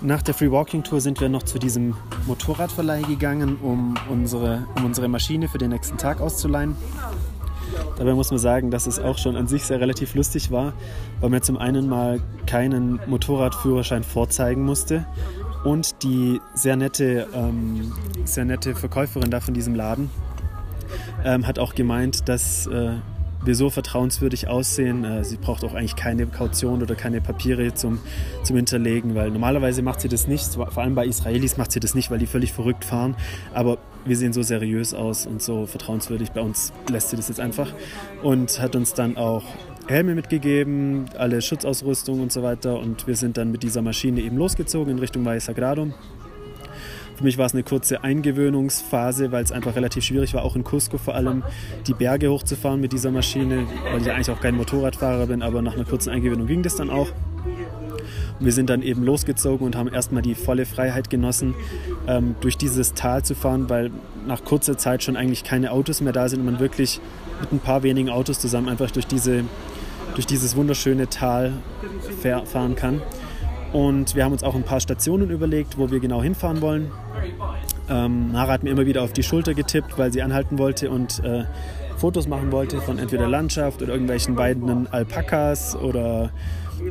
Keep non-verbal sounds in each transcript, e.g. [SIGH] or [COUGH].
Nach der Free Walking Tour sind wir noch zu diesem Motorradverleih gegangen, um unsere, um unsere Maschine für den nächsten Tag auszuleihen. Dabei muss man sagen, dass es auch schon an sich sehr relativ lustig war, weil man zum einen mal keinen Motorradführerschein vorzeigen musste und die sehr nette, ähm, sehr nette Verkäuferin da von diesem Laden ähm, hat auch gemeint, dass äh, wir so vertrauenswürdig aussehen. Äh, sie braucht auch eigentlich keine Kaution oder keine Papiere zum, zum Hinterlegen, weil normalerweise macht sie das nicht. Vor allem bei Israelis macht sie das nicht, weil die völlig verrückt fahren. Aber wir sehen so seriös aus und so vertrauenswürdig. Bei uns lässt sie das jetzt einfach und hat uns dann auch Helme mitgegeben, alle Schutzausrüstung und so weiter. Und wir sind dann mit dieser Maschine eben losgezogen in Richtung Valle Sagrado. Für mich war es eine kurze Eingewöhnungsphase, weil es einfach relativ schwierig war, auch in Cusco vor allem die Berge hochzufahren mit dieser Maschine, weil ich ja eigentlich auch kein Motorradfahrer bin, aber nach einer kurzen Eingewöhnung ging das dann auch. Wir sind dann eben losgezogen und haben erstmal die volle Freiheit genossen, ähm, durch dieses Tal zu fahren, weil nach kurzer Zeit schon eigentlich keine Autos mehr da sind und man wirklich mit ein paar wenigen Autos zusammen einfach durch, diese, durch dieses wunderschöne Tal fahren kann. Und wir haben uns auch ein paar Stationen überlegt, wo wir genau hinfahren wollen. Ähm, Mara hat mir immer wieder auf die Schulter getippt, weil sie anhalten wollte und äh, Fotos machen wollte von entweder Landschaft oder irgendwelchen weidenden Alpakas oder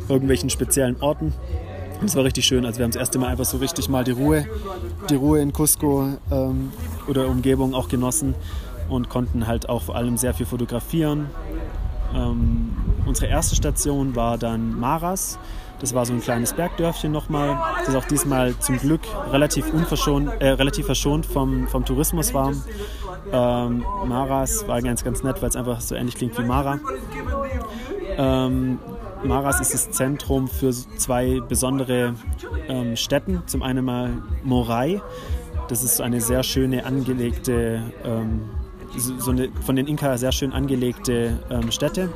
irgendwelchen speziellen Orten. Es war richtig schön. Also wir haben das erste Mal einfach so richtig mal die Ruhe, die Ruhe in Cusco ähm, oder Umgebung auch genossen und konnten halt auch vor allem sehr viel fotografieren. Ähm, unsere erste Station war dann Maras. Das war so ein kleines Bergdörfchen nochmal, das auch diesmal zum Glück relativ, unverschont, äh, relativ verschont vom, vom Tourismus war. Ähm, Maras war ganz, ganz nett, weil es einfach so ähnlich klingt wie Mara. Ähm, Maras ist das Zentrum für zwei besondere ähm, Städten. Zum einen mal Morai, das ist eine sehr schöne angelegte, ähm, so eine von den Inka sehr schön angelegte ähm, Stätte.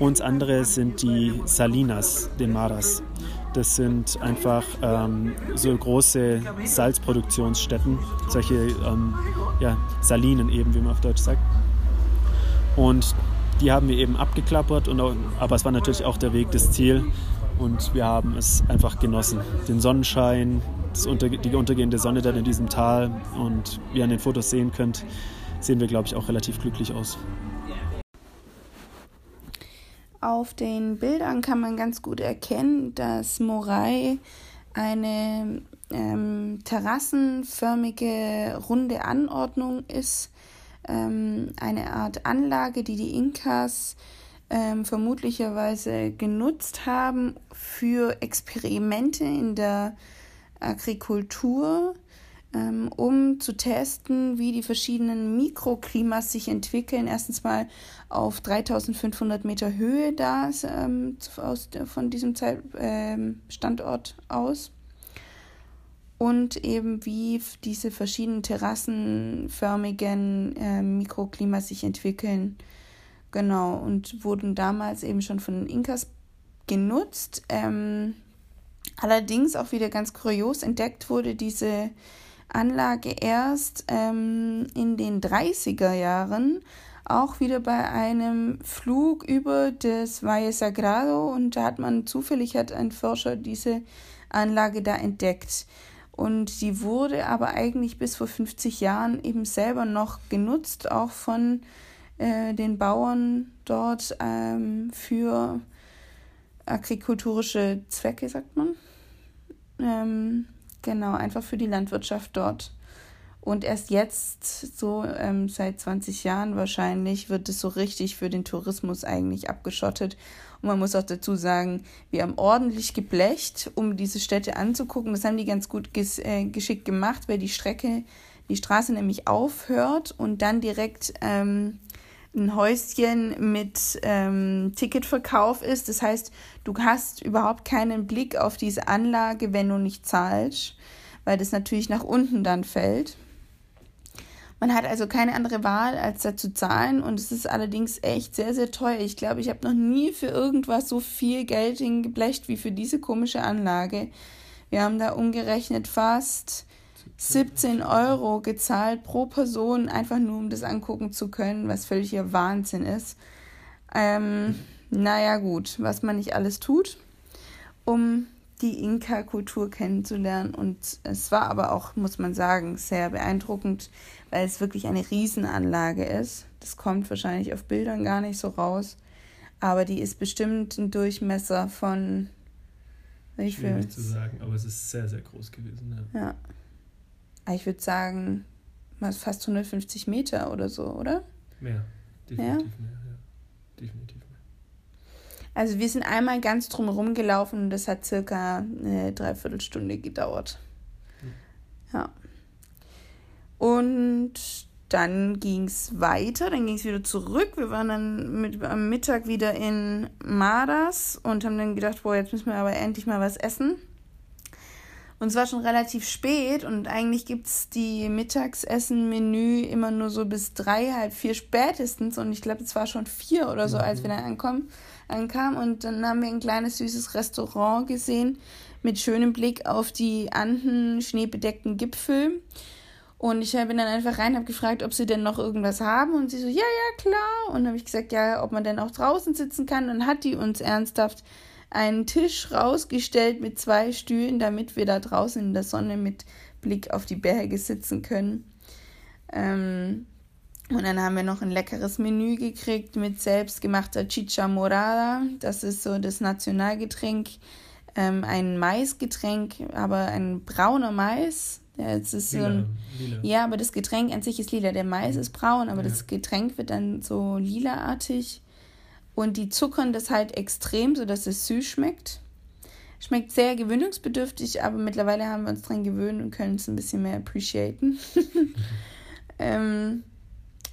Und das andere sind die Salinas de Maras. Das sind einfach ähm, so große Salzproduktionsstätten, solche ähm, ja, Salinen eben, wie man auf Deutsch sagt. Und die haben wir eben abgeklappert, und, aber es war natürlich auch der Weg, das Ziel. Und wir haben es einfach genossen. Den Sonnenschein, unter, die untergehende Sonne dann in diesem Tal. Und wie ihr an den Fotos sehen könnt, sehen wir, glaube ich, auch relativ glücklich aus. Auf den Bildern kann man ganz gut erkennen, dass Morai eine ähm, terrassenförmige runde Anordnung ist. Ähm, eine Art Anlage, die die Inkas ähm, vermutlicherweise genutzt haben für Experimente in der Agrikultur um zu testen, wie die verschiedenen Mikroklimas sich entwickeln. Erstens mal auf 3500 Meter Höhe da ähm, aus, von diesem Zeit, ähm, Standort aus. Und eben wie diese verschiedenen terrassenförmigen äh, Mikroklimas sich entwickeln. Genau, und wurden damals eben schon von den Inkas genutzt. Ähm, allerdings auch wieder ganz kurios entdeckt wurde diese Anlage erst ähm, in den 30er Jahren auch wieder bei einem Flug über das Valle Sagrado und da hat man zufällig hat ein Forscher diese Anlage da entdeckt. Und die wurde aber eigentlich bis vor 50 Jahren eben selber noch genutzt, auch von äh, den Bauern dort ähm, für agrikulturische Zwecke, sagt man. Ähm, Genau, einfach für die Landwirtschaft dort. Und erst jetzt, so ähm, seit 20 Jahren wahrscheinlich, wird es so richtig für den Tourismus eigentlich abgeschottet. Und man muss auch dazu sagen, wir haben ordentlich geblecht, um diese Städte anzugucken. Das haben die ganz gut ges äh, geschickt gemacht, weil die Strecke, die Straße nämlich aufhört und dann direkt ähm, ein Häuschen mit ähm, Ticketverkauf ist. Das heißt, du hast überhaupt keinen Blick auf diese Anlage, wenn du nicht zahlst, weil das natürlich nach unten dann fällt. Man hat also keine andere Wahl, als da zu zahlen und es ist allerdings echt sehr, sehr teuer. Ich glaube, ich habe noch nie für irgendwas so viel Geld hingeblecht wie für diese komische Anlage. Wir haben da umgerechnet fast 17 Euro gezahlt pro Person, einfach nur um das angucken zu können, was völliger Wahnsinn ist. Ähm, naja, gut, was man nicht alles tut, um die Inka-Kultur kennenzulernen. Und es war aber auch, muss man sagen, sehr beeindruckend, weil es wirklich eine Riesenanlage ist. Das kommt wahrscheinlich auf Bildern gar nicht so raus. Aber die ist bestimmt ein Durchmesser von. Wie viel? Schwierig zu sagen, aber es ist sehr, sehr groß gewesen. Ja. ja. Ah, ich würde sagen, fast 150 Meter oder so, oder? Mehr. Definitiv ja? mehr, ja. Definitiv mehr. Also wir sind einmal ganz drumherum gelaufen und das hat circa eine Dreiviertelstunde gedauert. Hm. Ja. Und dann ging es weiter, dann ging es wieder zurück. Wir waren dann mit, am Mittag wieder in Madas und haben dann gedacht, boah, jetzt müssen wir aber endlich mal was essen. Und es war schon relativ spät und eigentlich gibt es die Mittagsessen-Menü immer nur so bis drei, halb vier spätestens. Und ich glaube, es war schon vier oder so, als wir dann ankommen, ankamen. Und dann haben wir ein kleines süßes Restaurant gesehen mit schönem Blick auf die Anden, schneebedeckten Gipfel. Und ich bin dann einfach rein, habe gefragt, ob sie denn noch irgendwas haben. Und sie so, ja, ja, klar. Und dann habe ich gesagt, ja, ob man denn auch draußen sitzen kann. Dann hat die uns ernsthaft einen Tisch rausgestellt mit zwei Stühlen, damit wir da draußen in der Sonne mit Blick auf die Berge sitzen können. Ähm, und dann haben wir noch ein leckeres Menü gekriegt mit selbstgemachter Chicha Morada. Das ist so das Nationalgetränk. Ähm, ein Maisgetränk, aber ein brauner Mais ja, es ist lila, so ein, lila. ja, aber das Getränk an sich ist lila. Der Mais ist braun, aber ja. das Getränk wird dann so lilaartig. Und die zuckern das halt extrem, sodass es süß schmeckt. Schmeckt sehr gewöhnungsbedürftig, aber mittlerweile haben wir uns dran gewöhnt und können es ein bisschen mehr appreciaten. [LAUGHS] ähm,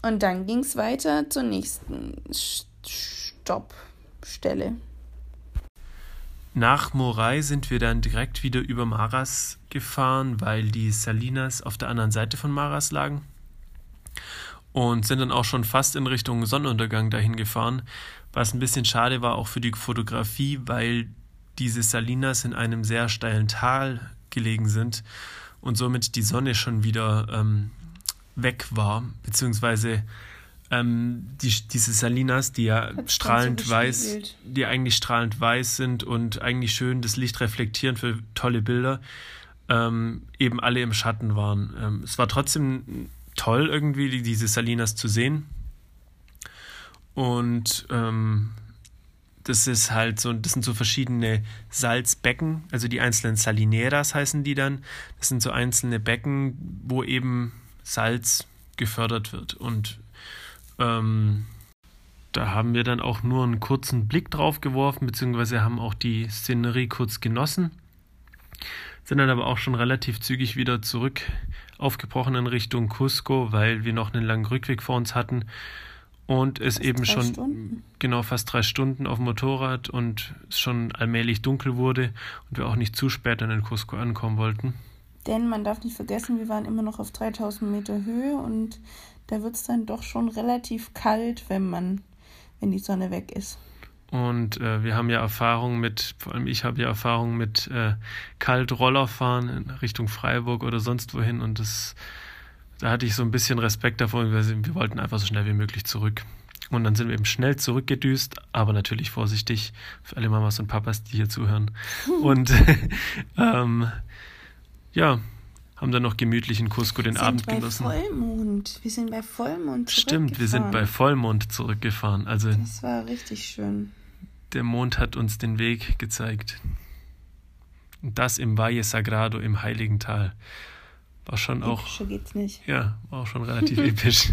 und dann ging es weiter zur nächsten Stoppstelle. Nach Moray sind wir dann direkt wieder über Maras gefahren, weil die Salinas auf der anderen Seite von Maras lagen. Und sind dann auch schon fast in Richtung Sonnenuntergang dahin gefahren, was ein bisschen schade war auch für die Fotografie, weil diese Salinas in einem sehr steilen Tal gelegen sind und somit die Sonne schon wieder ähm, weg war, beziehungsweise ähm, die, diese Salinas, die ja Hat's strahlend so weiß, die eigentlich strahlend weiß sind und eigentlich schön das Licht reflektieren für tolle Bilder, ähm, eben alle im Schatten waren. Ähm, es war trotzdem toll irgendwie, die, diese Salinas zu sehen. Und ähm, das ist halt so, das sind so verschiedene Salzbecken, also die einzelnen Salineras heißen die dann. Das sind so einzelne Becken, wo eben Salz gefördert wird. Und ähm, da haben wir dann auch nur einen kurzen Blick drauf geworfen, beziehungsweise haben auch die Szenerie kurz genossen, sind dann aber auch schon relativ zügig wieder zurück aufgebrochen in Richtung Cusco, weil wir noch einen langen Rückweg vor uns hatten und es fast eben schon Stunden. genau fast drei Stunden auf dem Motorrad und es schon allmählich dunkel wurde und wir auch nicht zu spät an den Cusco ankommen wollten. Denn man darf nicht vergessen, wir waren immer noch auf 3000 Meter Höhe und da wird es dann doch schon relativ kalt, wenn man, wenn die Sonne weg ist. Und äh, wir haben ja Erfahrung mit, vor allem ich habe ja Erfahrung mit äh, kalt Rollerfahren in Richtung Freiburg oder sonst wohin und das, da hatte ich so ein bisschen Respekt davor. Wir, wir wollten einfach so schnell wie möglich zurück. Und dann sind wir eben schnell zurückgedüst, aber natürlich vorsichtig für alle Mamas und Papas, die hier zuhören. und [LAUGHS] ähm, ja, haben dann noch gemütlich in Cusco den Abend genossen. Wir sind bei Vollmond. Wir sind bei Vollmond Stimmt, wir sind bei Vollmond zurückgefahren. Also das war richtig schön. Der Mond hat uns den Weg gezeigt. Und das im Valle Sagrado, im Heiligen Tal. War schon Epischer auch. geht's nicht. Ja, war auch schon relativ [LAUGHS] episch.